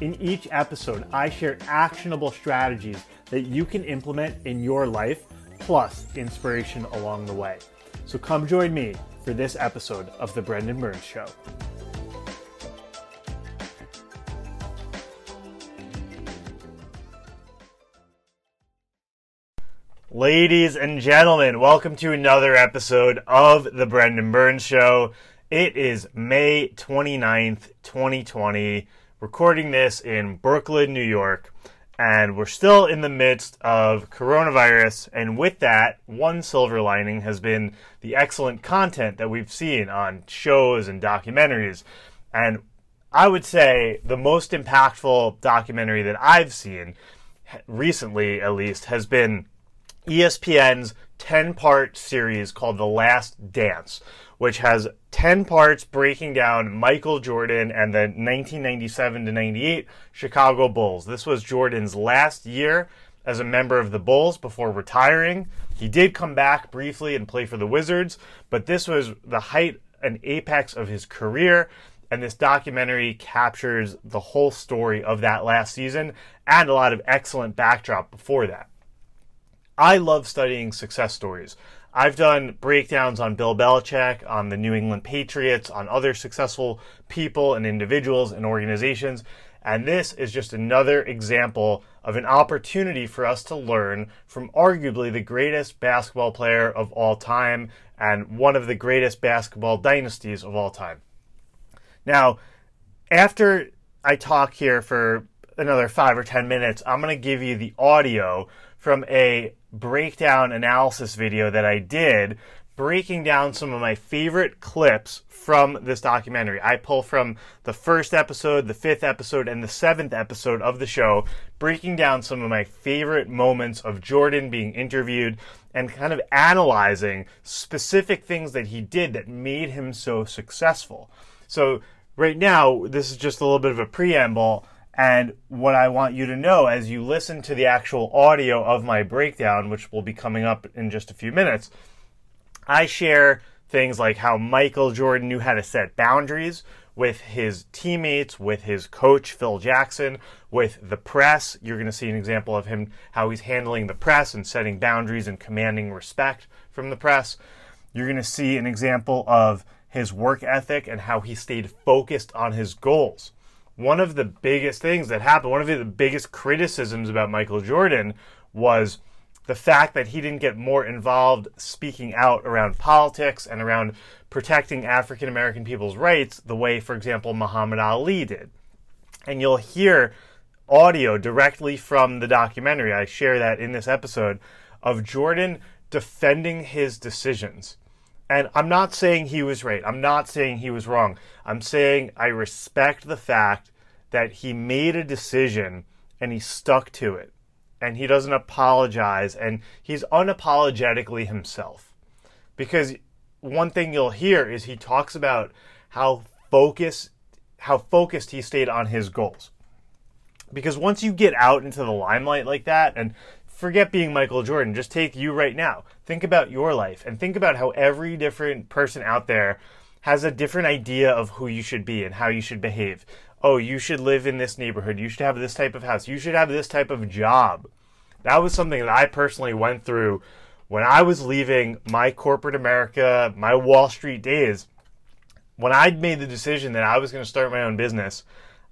In each episode, I share actionable strategies that you can implement in your life, plus inspiration along the way. So come join me for this episode of The Brendan Burns Show. Ladies and gentlemen, welcome to another episode of The Brendan Burns Show. It is May 29th, 2020, recording this in Brooklyn, New York and we're still in the midst of coronavirus. And with that, one silver lining has been the excellent content that we've seen on shows and documentaries. And I would say the most impactful documentary that I've seen recently, at least, has been ESPN's 10 part series called The Last Dance, which has 10 parts breaking down Michael Jordan and the 1997 to 98 Chicago Bulls. This was Jordan's last year as a member of the Bulls before retiring. He did come back briefly and play for the Wizards, but this was the height and apex of his career. And this documentary captures the whole story of that last season and a lot of excellent backdrop before that. I love studying success stories. I've done breakdowns on Bill Belichick, on the New England Patriots, on other successful people and individuals and organizations. And this is just another example of an opportunity for us to learn from arguably the greatest basketball player of all time and one of the greatest basketball dynasties of all time. Now, after I talk here for another five or ten minutes, I'm going to give you the audio from a breakdown analysis video that I did breaking down some of my favorite clips from this documentary. I pull from the first episode, the fifth episode, and the seventh episode of the show, breaking down some of my favorite moments of Jordan being interviewed and kind of analyzing specific things that he did that made him so successful. So, right now, this is just a little bit of a preamble. And what I want you to know as you listen to the actual audio of my breakdown, which will be coming up in just a few minutes, I share things like how Michael Jordan knew how to set boundaries with his teammates, with his coach, Phil Jackson, with the press. You're going to see an example of him, how he's handling the press and setting boundaries and commanding respect from the press. You're going to see an example of his work ethic and how he stayed focused on his goals one of the biggest things that happened, one of the biggest criticisms about Michael Jordan was the fact that he didn't get more involved speaking out around politics and around protecting African American people's rights the way, for example, Muhammad Ali did. And you'll hear audio directly from the documentary. I share that in this episode of Jordan defending his decisions. And I'm not saying he was right. I'm not saying he was wrong. I'm saying I respect the fact that he made a decision and he stuck to it. And he doesn't apologize and he's unapologetically himself. Because one thing you'll hear is he talks about how focused how focused he stayed on his goals. Because once you get out into the limelight like that and forget being Michael Jordan. Just take you right now. Think about your life and think about how every different person out there has a different idea of who you should be and how you should behave. Oh, you should live in this neighborhood. You should have this type of house. You should have this type of job. That was something that I personally went through when I was leaving my corporate America, my Wall Street days. When I'd made the decision that I was going to start my own business,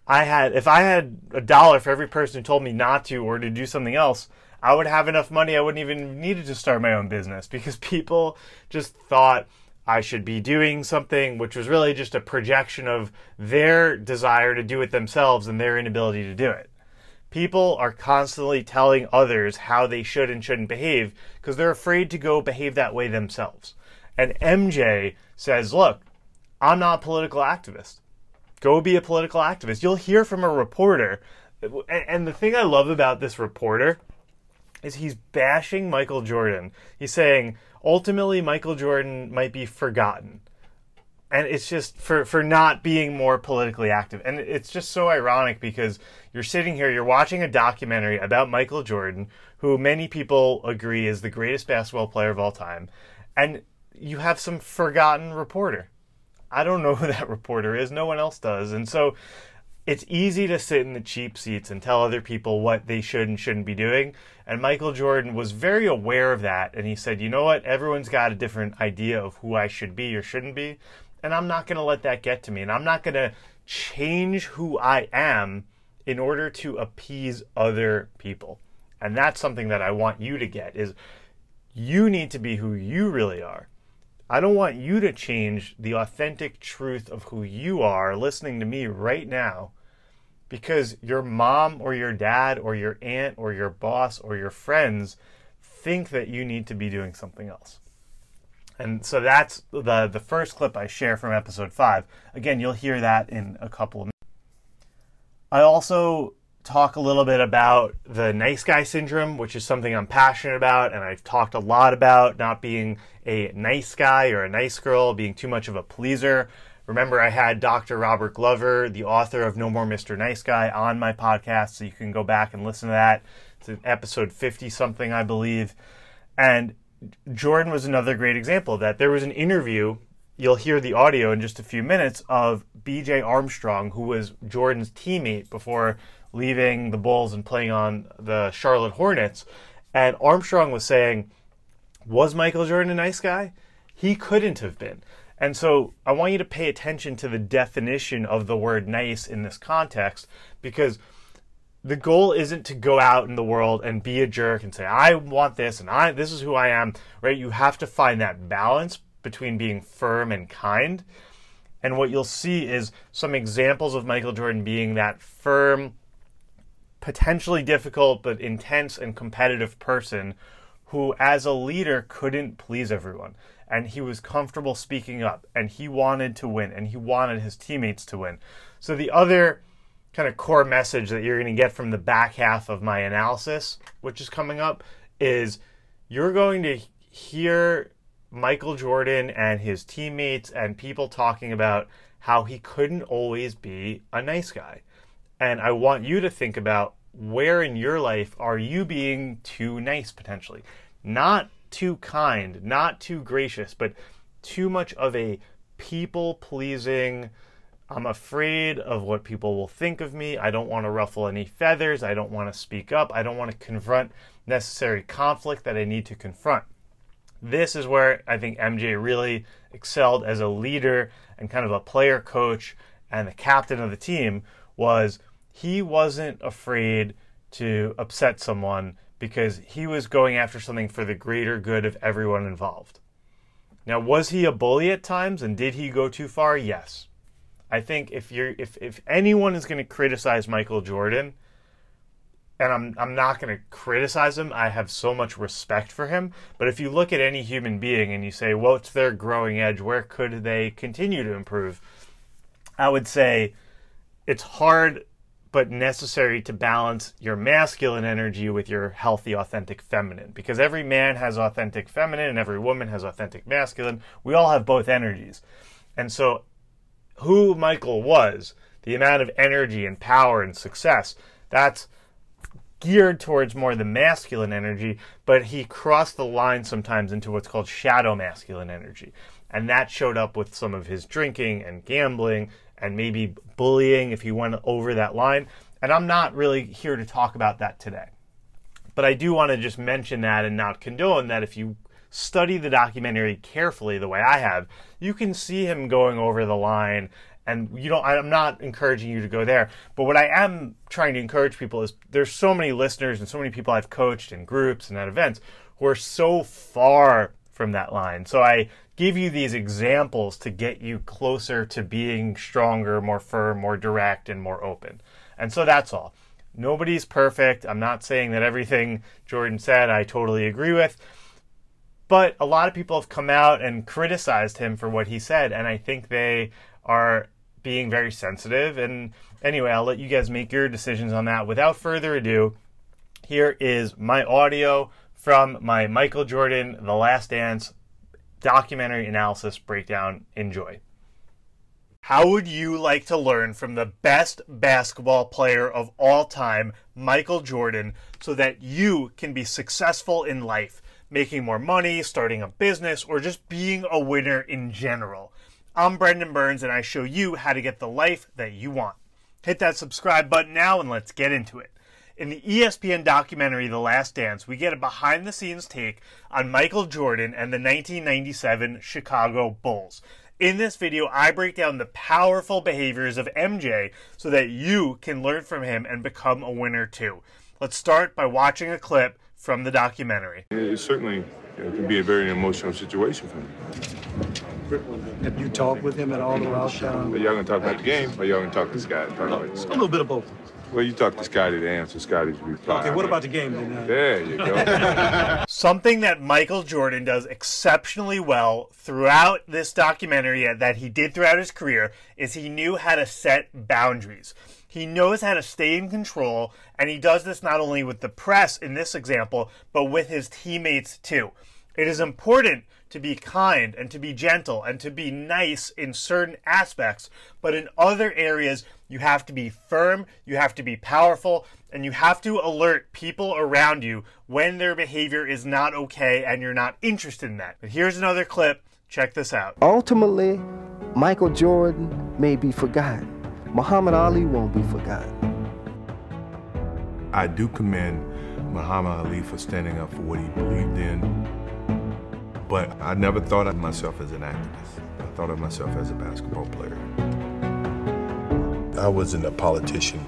I had if I had a dollar for every person who told me not to or to do something else, I would have enough money I wouldn't even needed to start my own business because people just thought I should be doing something which was really just a projection of their desire to do it themselves and their inability to do it. People are constantly telling others how they should and shouldn't behave because they're afraid to go behave that way themselves. And MJ says, Look, I'm not a political activist. Go be a political activist. You'll hear from a reporter. And the thing I love about this reporter is he's bashing Michael Jordan. He's saying ultimately Michael Jordan might be forgotten. And it's just for, for not being more politically active. And it's just so ironic because you're sitting here, you're watching a documentary about Michael Jordan, who many people agree is the greatest basketball player of all time. And you have some forgotten reporter. I don't know who that reporter is. No one else does. And so it's easy to sit in the cheap seats and tell other people what they should and shouldn't be doing. And Michael Jordan was very aware of that. And he said, you know what? Everyone's got a different idea of who I should be or shouldn't be. And I'm not going to let that get to me. And I'm not going to change who I am in order to appease other people. And that's something that I want you to get is you need to be who you really are. I don't want you to change the authentic truth of who you are listening to me right now because your mom or your dad or your aunt or your boss or your friends think that you need to be doing something else. And so that's the the first clip I share from episode 5. Again, you'll hear that in a couple of minutes. I also talk a little bit about the nice guy syndrome, which is something I'm passionate about and I've talked a lot about not being a nice guy or a nice girl, being too much of a pleaser. Remember, I had Dr. Robert Glover, the author of No More Mr. Nice Guy, on my podcast, so you can go back and listen to that. It's episode 50 something, I believe. And Jordan was another great example of that. There was an interview, you'll hear the audio in just a few minutes, of BJ Armstrong, who was Jordan's teammate before leaving the Bulls and playing on the Charlotte Hornets. And Armstrong was saying, Was Michael Jordan a nice guy? He couldn't have been. And so I want you to pay attention to the definition of the word nice in this context because the goal isn't to go out in the world and be a jerk and say I want this and I this is who I am, right? You have to find that balance between being firm and kind. And what you'll see is some examples of Michael Jordan being that firm, potentially difficult but intense and competitive person who as a leader couldn't please everyone and he was comfortable speaking up and he wanted to win and he wanted his teammates to win. So the other kind of core message that you're going to get from the back half of my analysis, which is coming up, is you're going to hear Michael Jordan and his teammates and people talking about how he couldn't always be a nice guy. And I want you to think about where in your life are you being too nice potentially? Not too kind, not too gracious, but too much of a people pleasing. I'm afraid of what people will think of me. I don't want to ruffle any feathers. I don't want to speak up. I don't want to confront necessary conflict that I need to confront. This is where I think MJ really excelled as a leader and kind of a player coach and the captain of the team was he wasn't afraid to upset someone because he was going after something for the greater good of everyone involved. Now, was he a bully at times and did he go too far? Yes. I think if you're if, if anyone is going to criticize Michael Jordan, and I'm I'm not going to criticize him, I have so much respect for him, but if you look at any human being and you say, "Well, what's their growing edge? Where could they continue to improve? I would say it's hard but necessary to balance your masculine energy with your healthy, authentic feminine. Because every man has authentic feminine and every woman has authentic masculine. We all have both energies. And so, who Michael was, the amount of energy and power and success, that's geared towards more the masculine energy, but he crossed the line sometimes into what's called shadow masculine energy. And that showed up with some of his drinking and gambling and maybe bullying if he went over that line. And I'm not really here to talk about that today. But I do want to just mention that and not condone that if you study the documentary carefully the way I have, you can see him going over the line and you don't I'm not encouraging you to go there. But what I am trying to encourage people is there's so many listeners and so many people I've coached in groups and at events who are so far from that line. So I give you these examples to get you closer to being stronger, more firm, more direct, and more open. And so that's all. Nobody's perfect. I'm not saying that everything Jordan said I totally agree with. But a lot of people have come out and criticized him for what he said, and I think they are being very sensitive. And anyway, I'll let you guys make your decisions on that. Without further ado, Here is my audio from my Michael Jordan The Last Dance documentary analysis breakdown. Enjoy. How would you like to learn from the best basketball player of all time, Michael Jordan, so that you can be successful in life, making more money, starting a business, or just being a winner in general? I'm Brendan Burns, and I show you how to get the life that you want. Hit that subscribe button now, and let's get into it. In the ESPN documentary The Last Dance, we get a behind the scenes take on Michael Jordan and the 1997 Chicago Bulls. In this video, I break down the powerful behaviors of MJ so that you can learn from him and become a winner too. Let's start by watching a clip from the documentary. It certainly you know, can be a very emotional situation for me. Have you talked with him at all throughout? Um, Are y'all gonna talk about the game, or y'all gonna talk to Scott? Talk about a little bit of both. Well, you talk to Scottie to answer Scottie's reply. Okay, what about the game then? Uh, There you go. Something that Michael Jordan does exceptionally well throughout this documentary that he did throughout his career is he knew how to set boundaries. He knows how to stay in control, and he does this not only with the press in this example, but with his teammates too. It is important to be kind and to be gentle and to be nice in certain aspects, but in other areas, you have to be firm, you have to be powerful, and you have to alert people around you when their behavior is not okay and you're not interested in that. But here's another clip. Check this out. Ultimately, Michael Jordan may be forgotten. Muhammad Ali won't be forgotten. I do commend Muhammad Ali for standing up for what he believed in, but I never thought of myself as an activist. I thought of myself as a basketball player. I wasn't a politician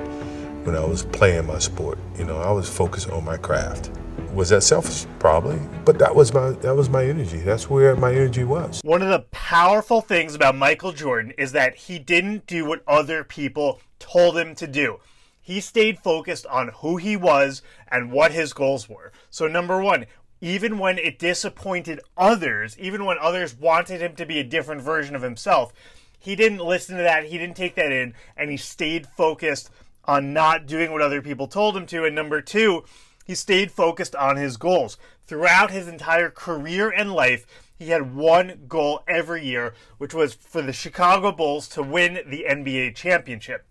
when I was playing my sport. You know, I was focused on my craft. Was that selfish? Probably, but that was my that was my energy. That's where my energy was. One of the powerful things about Michael Jordan is that he didn't do what other people told him to do. He stayed focused on who he was and what his goals were. So number 1, even when it disappointed others, even when others wanted him to be a different version of himself, he didn't listen to that, he didn't take that in, and he stayed focused on not doing what other people told him to. And number two, he stayed focused on his goals. Throughout his entire career and life, he had one goal every year, which was for the Chicago Bulls to win the NBA championship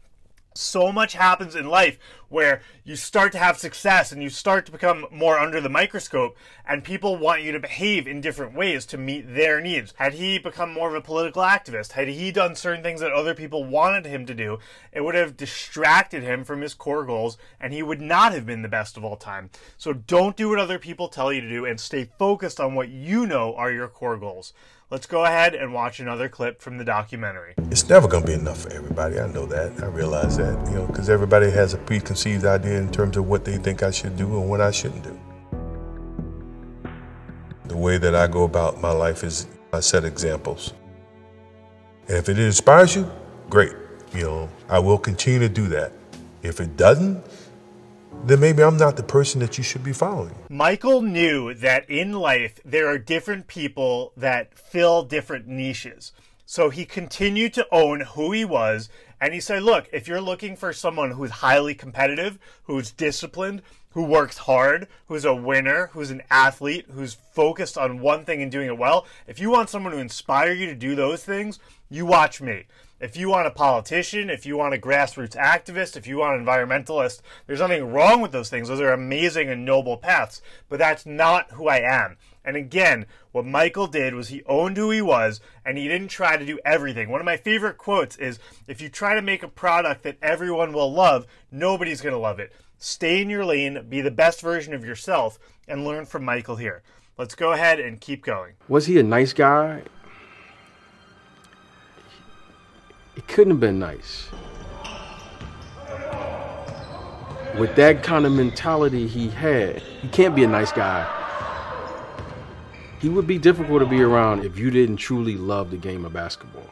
so much happens in life where you start to have success and you start to become more under the microscope and people want you to behave in different ways to meet their needs. Had he become more of a political activist, had he done certain things that other people wanted him to do, it would have distracted him from his core goals and he would not have been the best of all time. So don't do what other people tell you to do and stay focused on what you know are your core goals. Let's go ahead and watch another clip from the documentary. It's never going to be enough for everybody. I know that. I realize that, you know, because everybody has a preconceived idea in terms of what they think I should do and what I shouldn't do. The way that I go about my life is I set examples. And if it inspires you, great. You know, I will continue to do that. If it doesn't, then maybe I'm not the person that you should be following. Michael knew that in life there are different people that fill different niches. So he continued to own who he was. And he said, look, if you're looking for someone who's highly competitive, who's disciplined, who works hard, who's a winner, who's an athlete, who's focused on one thing and doing it well, if you want someone to inspire you to do those things, you watch me. If you want a politician, if you want a grassroots activist, if you want an environmentalist, there's nothing wrong with those things. Those are amazing and noble paths, but that's not who I am. And again, what Michael did was he owned who he was and he didn't try to do everything. One of my favorite quotes is if you try to make a product that everyone will love, nobody's going to love it. Stay in your lane, be the best version of yourself, and learn from Michael here. Let's go ahead and keep going. Was he a nice guy? It couldn't have been nice. With that kind of mentality he had, he can't be a nice guy. He would be difficult to be around if you didn't truly love the game of basketball.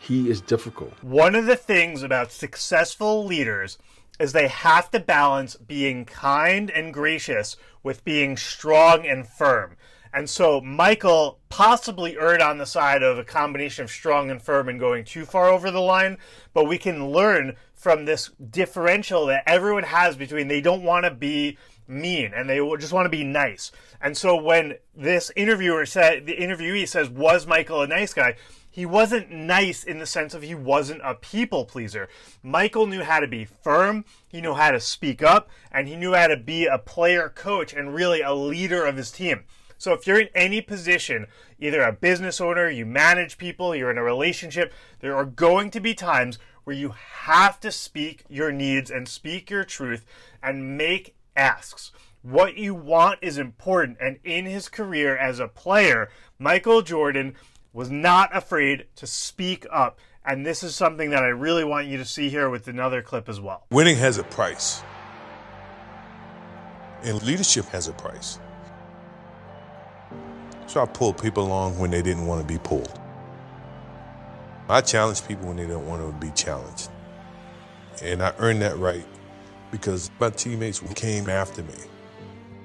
He is difficult. One of the things about successful leaders is they have to balance being kind and gracious with being strong and firm. And so Michael possibly erred on the side of a combination of strong and firm and going too far over the line, but we can learn from this differential that everyone has between they don't want to be mean and they just want to be nice. And so when this interviewer said, the interviewee says, was Michael a nice guy? He wasn't nice in the sense of he wasn't a people pleaser. Michael knew how to be firm, he knew how to speak up, and he knew how to be a player coach and really a leader of his team. So if you're in any position, either a business owner, you manage people, you're in a relationship, there are going to be times where you have to speak your needs and speak your truth and make asks. What you want is important. And in his career as a player, Michael Jordan was not afraid to speak up. And this is something that I really want you to see here with another clip as well. Winning has a price, and leadership has a price. So I pulled people along when they didn't want to be pulled. I challenge people when they don't want to be challenged. And I earned that right because my teammates came after me.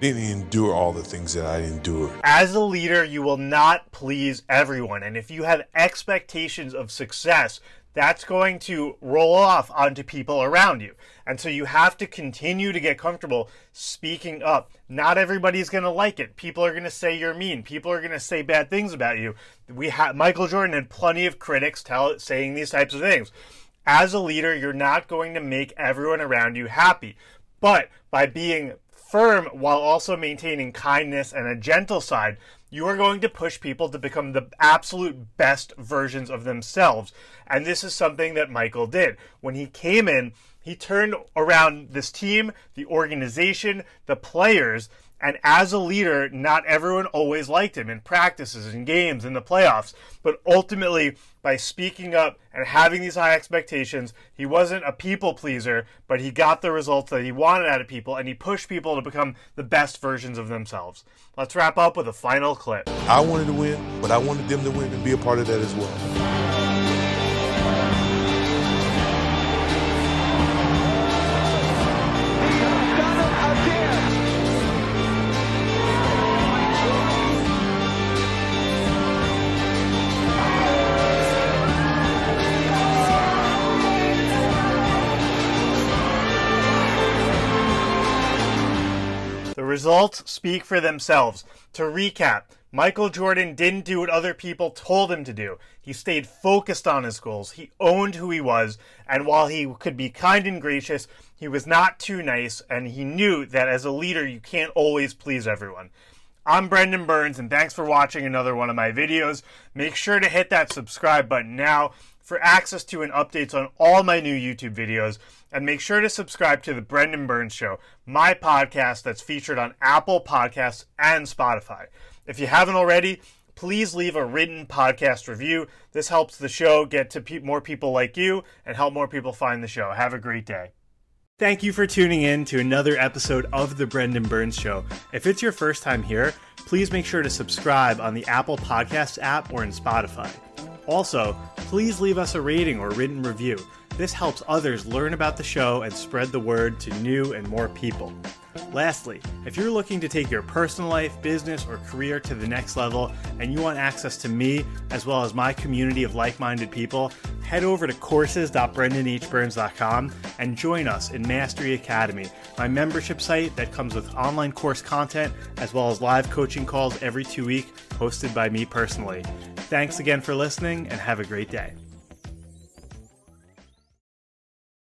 Didn't endure all the things that I endured. As a leader, you will not please everyone. And if you have expectations of success, that's going to roll off onto people around you. And so you have to continue to get comfortable speaking up. Not everybody's going to like it. People are going to say you're mean. People are going to say bad things about you. We have Michael Jordan had plenty of critics tell saying these types of things. As a leader, you're not going to make everyone around you happy. But by being firm while also maintaining kindness and a gentle side, you are going to push people to become the absolute best versions of themselves. And this is something that Michael did. When he came in, he turned around this team, the organization, the players, and as a leader, not everyone always liked him in practices and games in the playoffs. But ultimately, by speaking up and having these high expectations, he wasn't a people pleaser, but he got the results that he wanted out of people and he pushed people to become the best versions of themselves. Let's wrap up with a final clip. I wanted to win, but I wanted them to win and be a part of that as well. Results speak for themselves. To recap, Michael Jordan didn't do what other people told him to do. He stayed focused on his goals. He owned who he was. And while he could be kind and gracious, he was not too nice. And he knew that as a leader, you can't always please everyone. I'm Brendan Burns, and thanks for watching another one of my videos. Make sure to hit that subscribe button now for access to and updates on all my new YouTube videos. And make sure to subscribe to The Brendan Burns Show, my podcast that's featured on Apple Podcasts and Spotify. If you haven't already, please leave a written podcast review. This helps the show get to pe- more people like you and help more people find the show. Have a great day. Thank you for tuning in to another episode of The Brendan Burns Show. If it's your first time here, please make sure to subscribe on the Apple Podcasts app or in Spotify. Also, please leave us a rating or written review. This helps others learn about the show and spread the word to new and more people. Lastly, if you're looking to take your personal life, business, or career to the next level and you want access to me as well as my community of like minded people, head over to courses.brendanhburns.com and join us in Mastery Academy, my membership site that comes with online course content as well as live coaching calls every two weeks hosted by me personally. Thanks again for listening and have a great day.